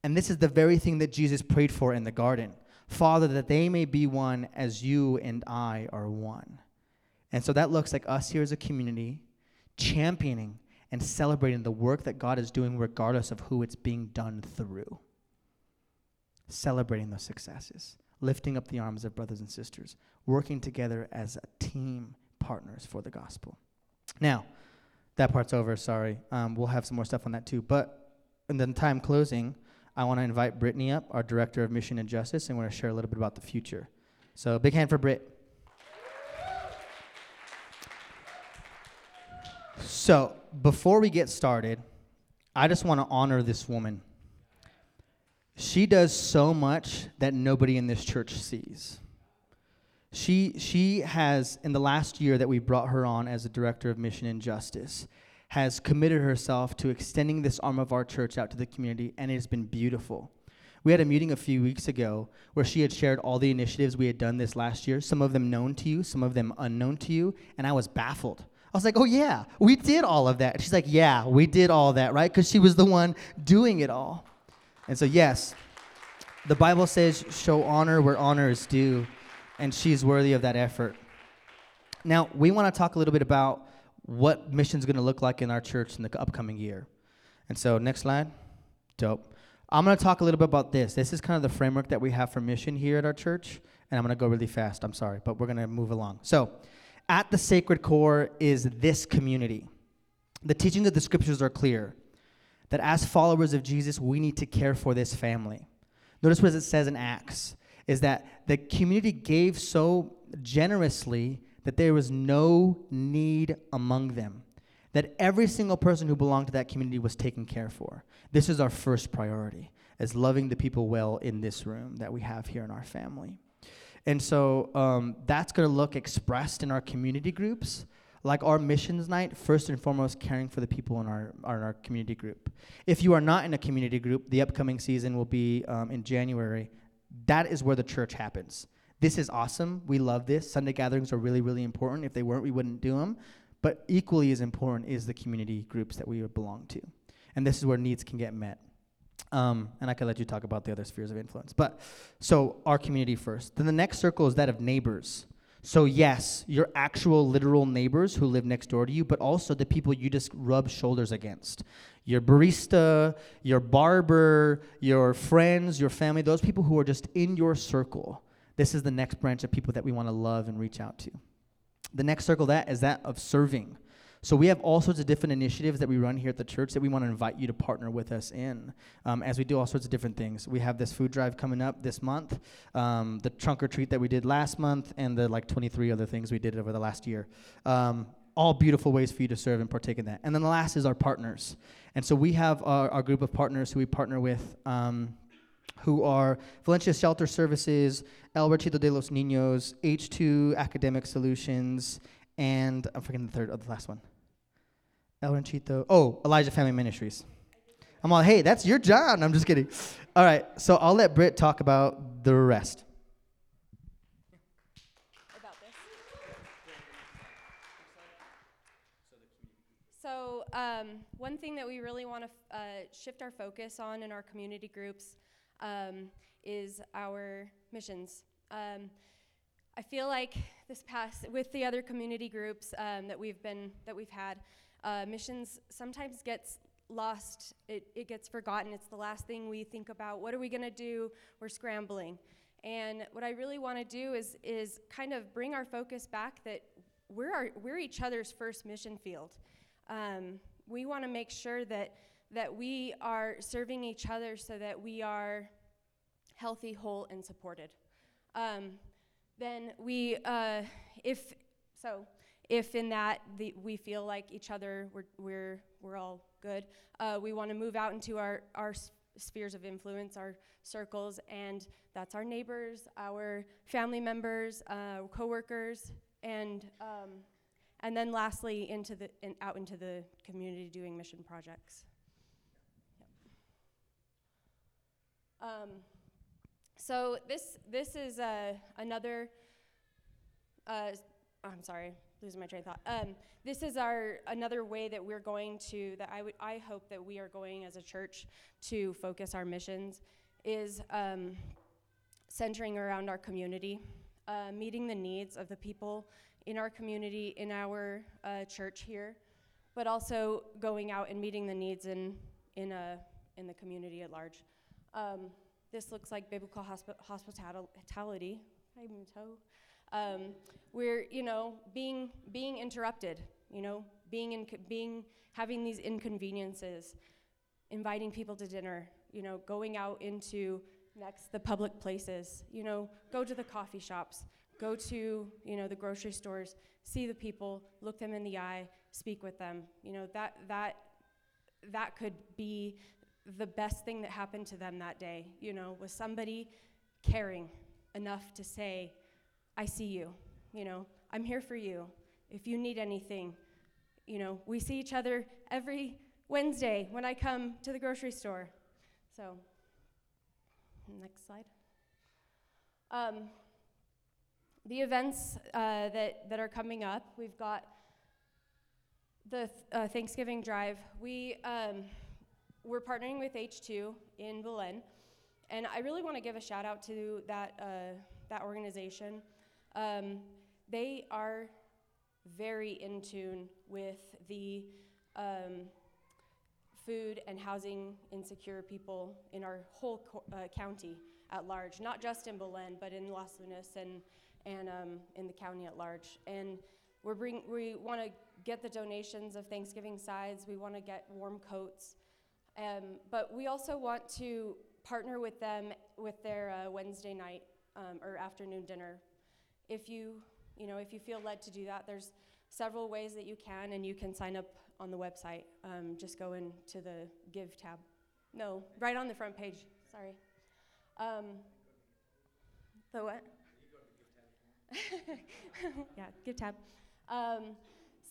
Speaker 1: And this is the very thing that Jesus prayed for in the garden Father, that they may be one as you and I are one. And so that looks like us here as a community championing and celebrating the work that God is doing, regardless of who it's being done through. Celebrating those successes, lifting up the arms of brothers and sisters, working together as a team partners for the gospel. Now, that part's over, sorry. Um, we'll have some more stuff on that too. But in the time closing, I want to invite Brittany up, our Director of Mission and Justice, and we're going to share a little bit about the future. So, big hand for Britt. So, before we get started, I just want to honor this woman. She does so much that nobody in this church sees. She, she has, in the last year that we brought her on as a director of mission and justice, has committed herself to extending this arm of our church out to the community, and it has been beautiful. We had a meeting a few weeks ago where she had shared all the initiatives we had done this last year, some of them known to you, some of them unknown to you, and I was baffled. I was like, oh, yeah, we did all of that. She's like, yeah, we did all that, right? Because she was the one doing it all. And so, yes, the Bible says, show honor where honor is due, and she's worthy of that effort. Now, we want to talk a little bit about what mission's going to look like in our church in the upcoming year. And so, next slide. Dope. I'm going to talk a little bit about this. This is kind of the framework that we have for mission here at our church, and I'm going to go really fast. I'm sorry, but we're going to move along. So, at the sacred core is this community. The teachings of the scriptures are clear that as followers of Jesus, we need to care for this family. Notice what it says in Acts is that the community gave so generously that there was no need among them. That every single person who belonged to that community was taken care for. This is our first priority, as loving the people well in this room that we have here in our family. And so um, that's going to look expressed in our community groups, like our missions night, first and foremost, caring for the people in our, our, our community group. If you are not in a community group, the upcoming season will be um, in January. That is where the church happens. This is awesome. We love this. Sunday gatherings are really, really important. If they weren't, we wouldn't do them. But equally as important is the community groups that we belong to. And this is where needs can get met. Um, and I could let you talk about the other spheres of influence. But so our community first. Then the next circle is that of neighbors. So, yes, your actual literal neighbors who live next door to you, but also the people you just rub shoulders against. Your barista, your barber, your friends, your family, those people who are just in your circle. This is the next branch of people that we want to love and reach out to. The next circle that is that of serving. So we have all sorts of different initiatives that we run here at the church that we want to invite you to partner with us in um, as we do all sorts of different things. We have this food drive coming up this month, um, the trunk or treat that we did last month, and the like 23 other things we did over the last year. Um, all beautiful ways for you to serve and partake in that. And then the last is our partners. And so we have our, our group of partners who we partner with um, who are Valencia Shelter Services, El Ranchito de los Niños, H2 Academic Solutions, and I'm forgetting the third, or the last one. El Ranchito. Oh, Elijah Family Ministries. I'm all, hey, that's your job. I'm just kidding. All right, so I'll let Britt talk about the rest.
Speaker 2: So, um, one thing that we really want to f- uh, shift our focus on in our community groups um, is our missions. Um, I feel like this past with the other community groups um, that we've been that we've had, uh, missions sometimes gets lost. It, it gets forgotten. It's the last thing we think about. What are we going to do? We're scrambling. And what I really want to do is, is kind of bring our focus back that we're, our, we're each other's first mission field. Um, we want to make sure that, that we are serving each other so that we are healthy, whole, and supported. Um, then we, uh, if, so, if in that the, we feel like each other, we're, we're, we're all good, uh, we want to move out into our, our spheres of influence, our circles, and that's our neighbors, our family members, uh, coworkers, and um, and then lastly into the in, out into the community doing mission projects. Um, so this this is uh, another. Uh, I'm sorry, losing my train of thought. Um, this is our another way that we're going to that I would I hope that we are going as a church to focus our missions is um, centering around our community, uh, meeting the needs of the people in our community, in our uh, church here, but also going out and meeting the needs in in a in the community at large. Um, this looks like biblical hospi- hospitality. Um, we're, you know, being being interrupted, you know, being in, being having these inconveniences, inviting people to dinner, you know, going out into next the public places, you know, go to the coffee shops, go to, you know, the grocery stores, see the people, look them in the eye, speak with them. You know, that that that could be the best thing that happened to them that day, you know, was somebody caring enough to say, I see you. You know, I'm here for you. If you need anything, you know, we see each other every Wednesday when I come to the grocery store. So, next slide. Um, the events uh, that, that are coming up, we've got the th- uh, Thanksgiving drive. We, um, we're partnering with H2 in Belen, and I really want to give a shout out to that, uh, that organization. Um, they are very in tune with the um, food and housing insecure people in our whole co- uh, county at large, not just in Belen, but in Los Lunas and, and um, in the county at large. And we're bring, we want to get the donations of Thanksgiving sides, we want to get warm coats, um, but we also want to partner with them with their uh, Wednesday night um, or afternoon dinner if you, you know, if you feel led to do that, there's several ways that you can, and you can sign up on the website. Um, just go into the Give tab. No, right on the front page. Sorry. Um, the what? [LAUGHS] yeah, Give tab. Um,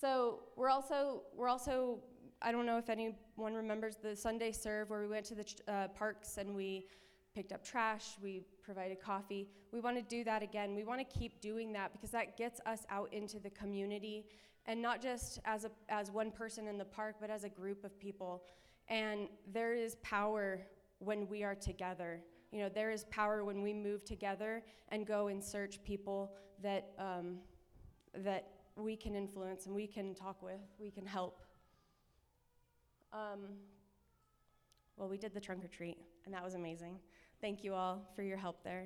Speaker 2: so we're also we're also I don't know if anyone remembers the Sunday serve where we went to the ch- uh, parks and we picked up trash, we provided coffee. We want to do that again. We want to keep doing that because that gets us out into the community and not just as a as one person in the park, but as a group of people. And there is power when we are together. You know, there is power when we move together and go and search people that um, that we can influence and we can talk with, we can help. Um, well, we did the trunk or treat, and that was amazing. Thank you all for your help there.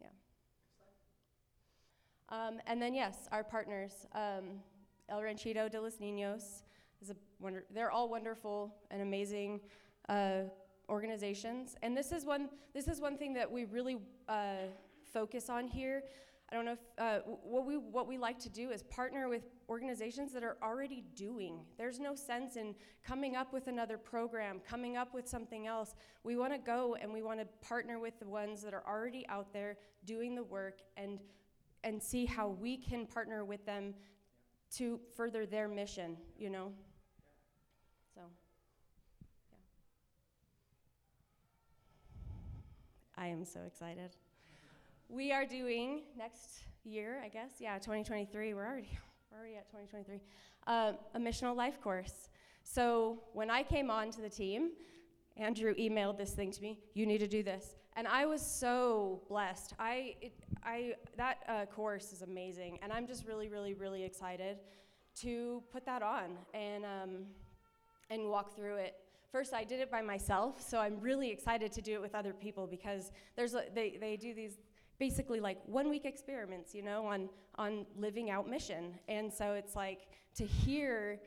Speaker 2: Yeah. Um, and then, yes, our partners, um, El Ranchito de los Niños, is a wonder- they're all wonderful and amazing uh, organizations. And this is one, this is one thing that we really uh, focus on here. I don't know if uh, what we what we like to do is partner with organizations that are already doing. There's no sense in coming up with another program, coming up with something else. We want to go and we want to partner with the ones that are already out there doing the work and and see how we can partner with them to further their mission, you know. So yeah. I am so excited we are doing next year, I guess. Yeah, 2023. We're already [LAUGHS] we're already at 2023. Uh, a missional life course. So when I came on to the team, Andrew emailed this thing to me. You need to do this, and I was so blessed. I it, I that uh, course is amazing, and I'm just really, really, really excited to put that on and um, and walk through it first I did it by myself, so I'm really excited to do it with other people because there's a, they, they do these basically like one week experiments, you know, on on living out mission. And so it's like to hear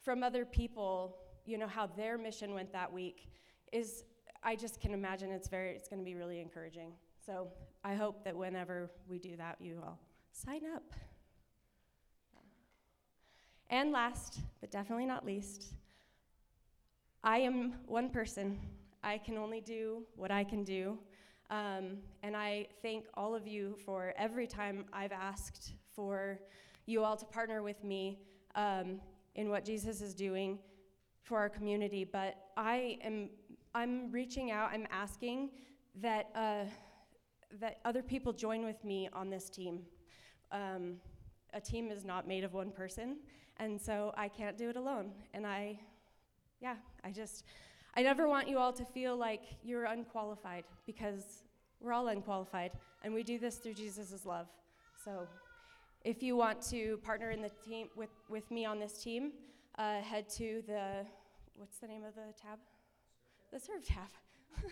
Speaker 2: from other people, you know, how their mission went that week is I just can imagine it's very it's going to be really encouraging. So I hope that whenever we do that, you all sign up. And last, but definitely not least, I am one person. I can only do what I can do. Um, and I thank all of you for every time I've asked for you all to partner with me um, in what Jesus is doing for our community. But I am I'm reaching out. I'm asking that uh, that other people join with me on this team. Um, a team is not made of one person, and so I can't do it alone. And I, yeah, I just, I never want you all to feel like you're unqualified because we're all unqualified, and we do this through Jesus' love. So, if you want to partner in the team with, with me on this team, uh, head to the what's the name of the tab? The serve tab. [LAUGHS]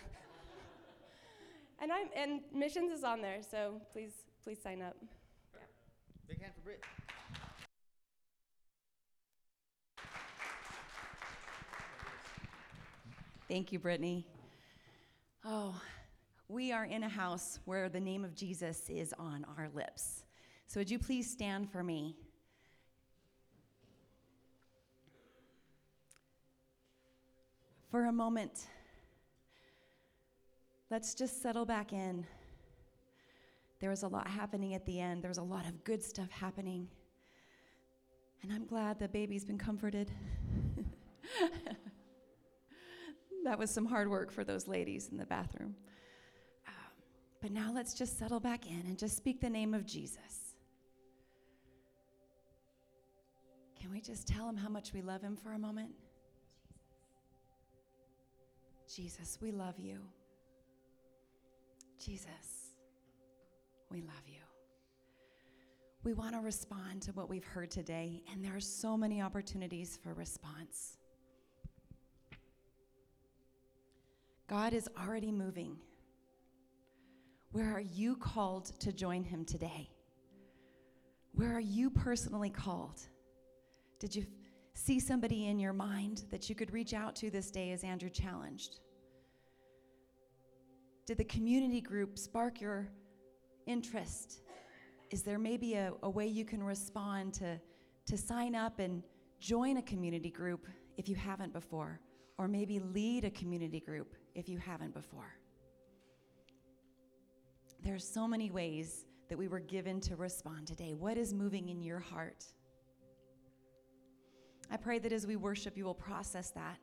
Speaker 2: and I'm and missions is on there, so please please sign up.
Speaker 1: Yeah. Big hand for Britt.
Speaker 3: Thank you, Brittany. Oh, we are in a house where the name of Jesus is on our lips. So, would you please stand for me? For a moment, let's just settle back in. There was a lot happening at the end, there was a lot of good stuff happening. And I'm glad the baby's been comforted. [LAUGHS] that was some hard work for those ladies in the bathroom. Um, but now let's just settle back in and just speak the name of Jesus. Can we just tell him how much we love him for a moment? Jesus, we love you. Jesus, we love you. We want to respond to what we've heard today, and there are so many opportunities for response. God is already moving. Where are you called to join him today? Where are you personally called? Did you see somebody in your mind that you could reach out to this day as Andrew challenged? Did the community group spark your interest? Is there maybe a, a way you can respond to, to sign up and join a community group if you haven't before? Or maybe lead a community group if you haven't before? There are so many ways that we were given to respond today. What is moving in your heart? I pray that as we worship, you will process that.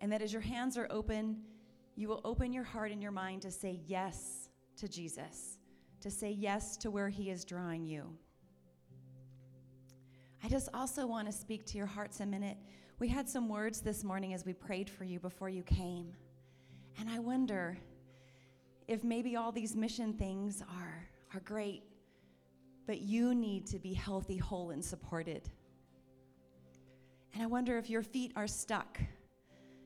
Speaker 3: And that as your hands are open, you will open your heart and your mind to say yes to Jesus, to say yes to where He is drawing you. I just also want to speak to your hearts a minute. We had some words this morning as we prayed for you before you came. And I wonder if maybe all these mission things are, are great, but you need to be healthy, whole, and supported. And I wonder if your feet are stuck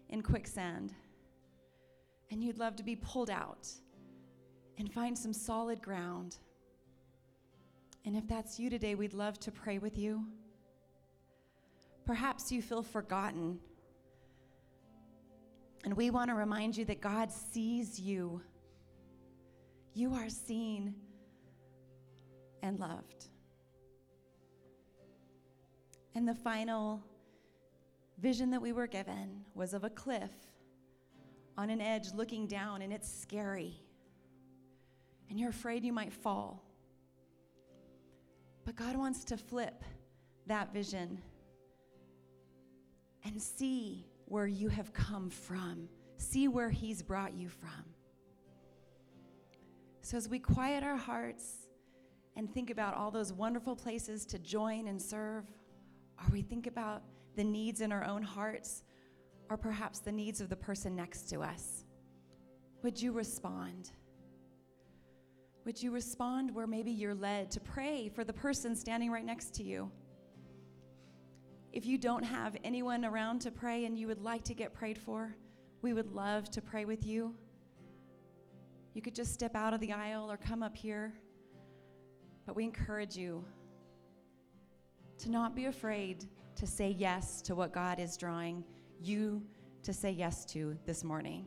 Speaker 3: in quicksand and you'd love to be pulled out and find some solid ground. And if that's you today, we'd love to pray with you. Perhaps you feel forgotten. And we want to remind you that God sees you. You are seen and loved. And the final vision that we were given was of a cliff on an edge looking down, and it's scary. And you're afraid you might fall. But God wants to flip that vision and see where you have come from, see where He's brought you from. So, as we quiet our hearts and think about all those wonderful places to join and serve, or we think about the needs in our own hearts, or perhaps the needs of the person next to us, would you respond? Would you respond where maybe you're led to pray for the person standing right next to you? If you don't have anyone around to pray and you would like to get prayed for, we would love to pray with you. You could just step out of the aisle or come up here. But we encourage you to not be afraid to say yes to what God is drawing you to say yes to this morning.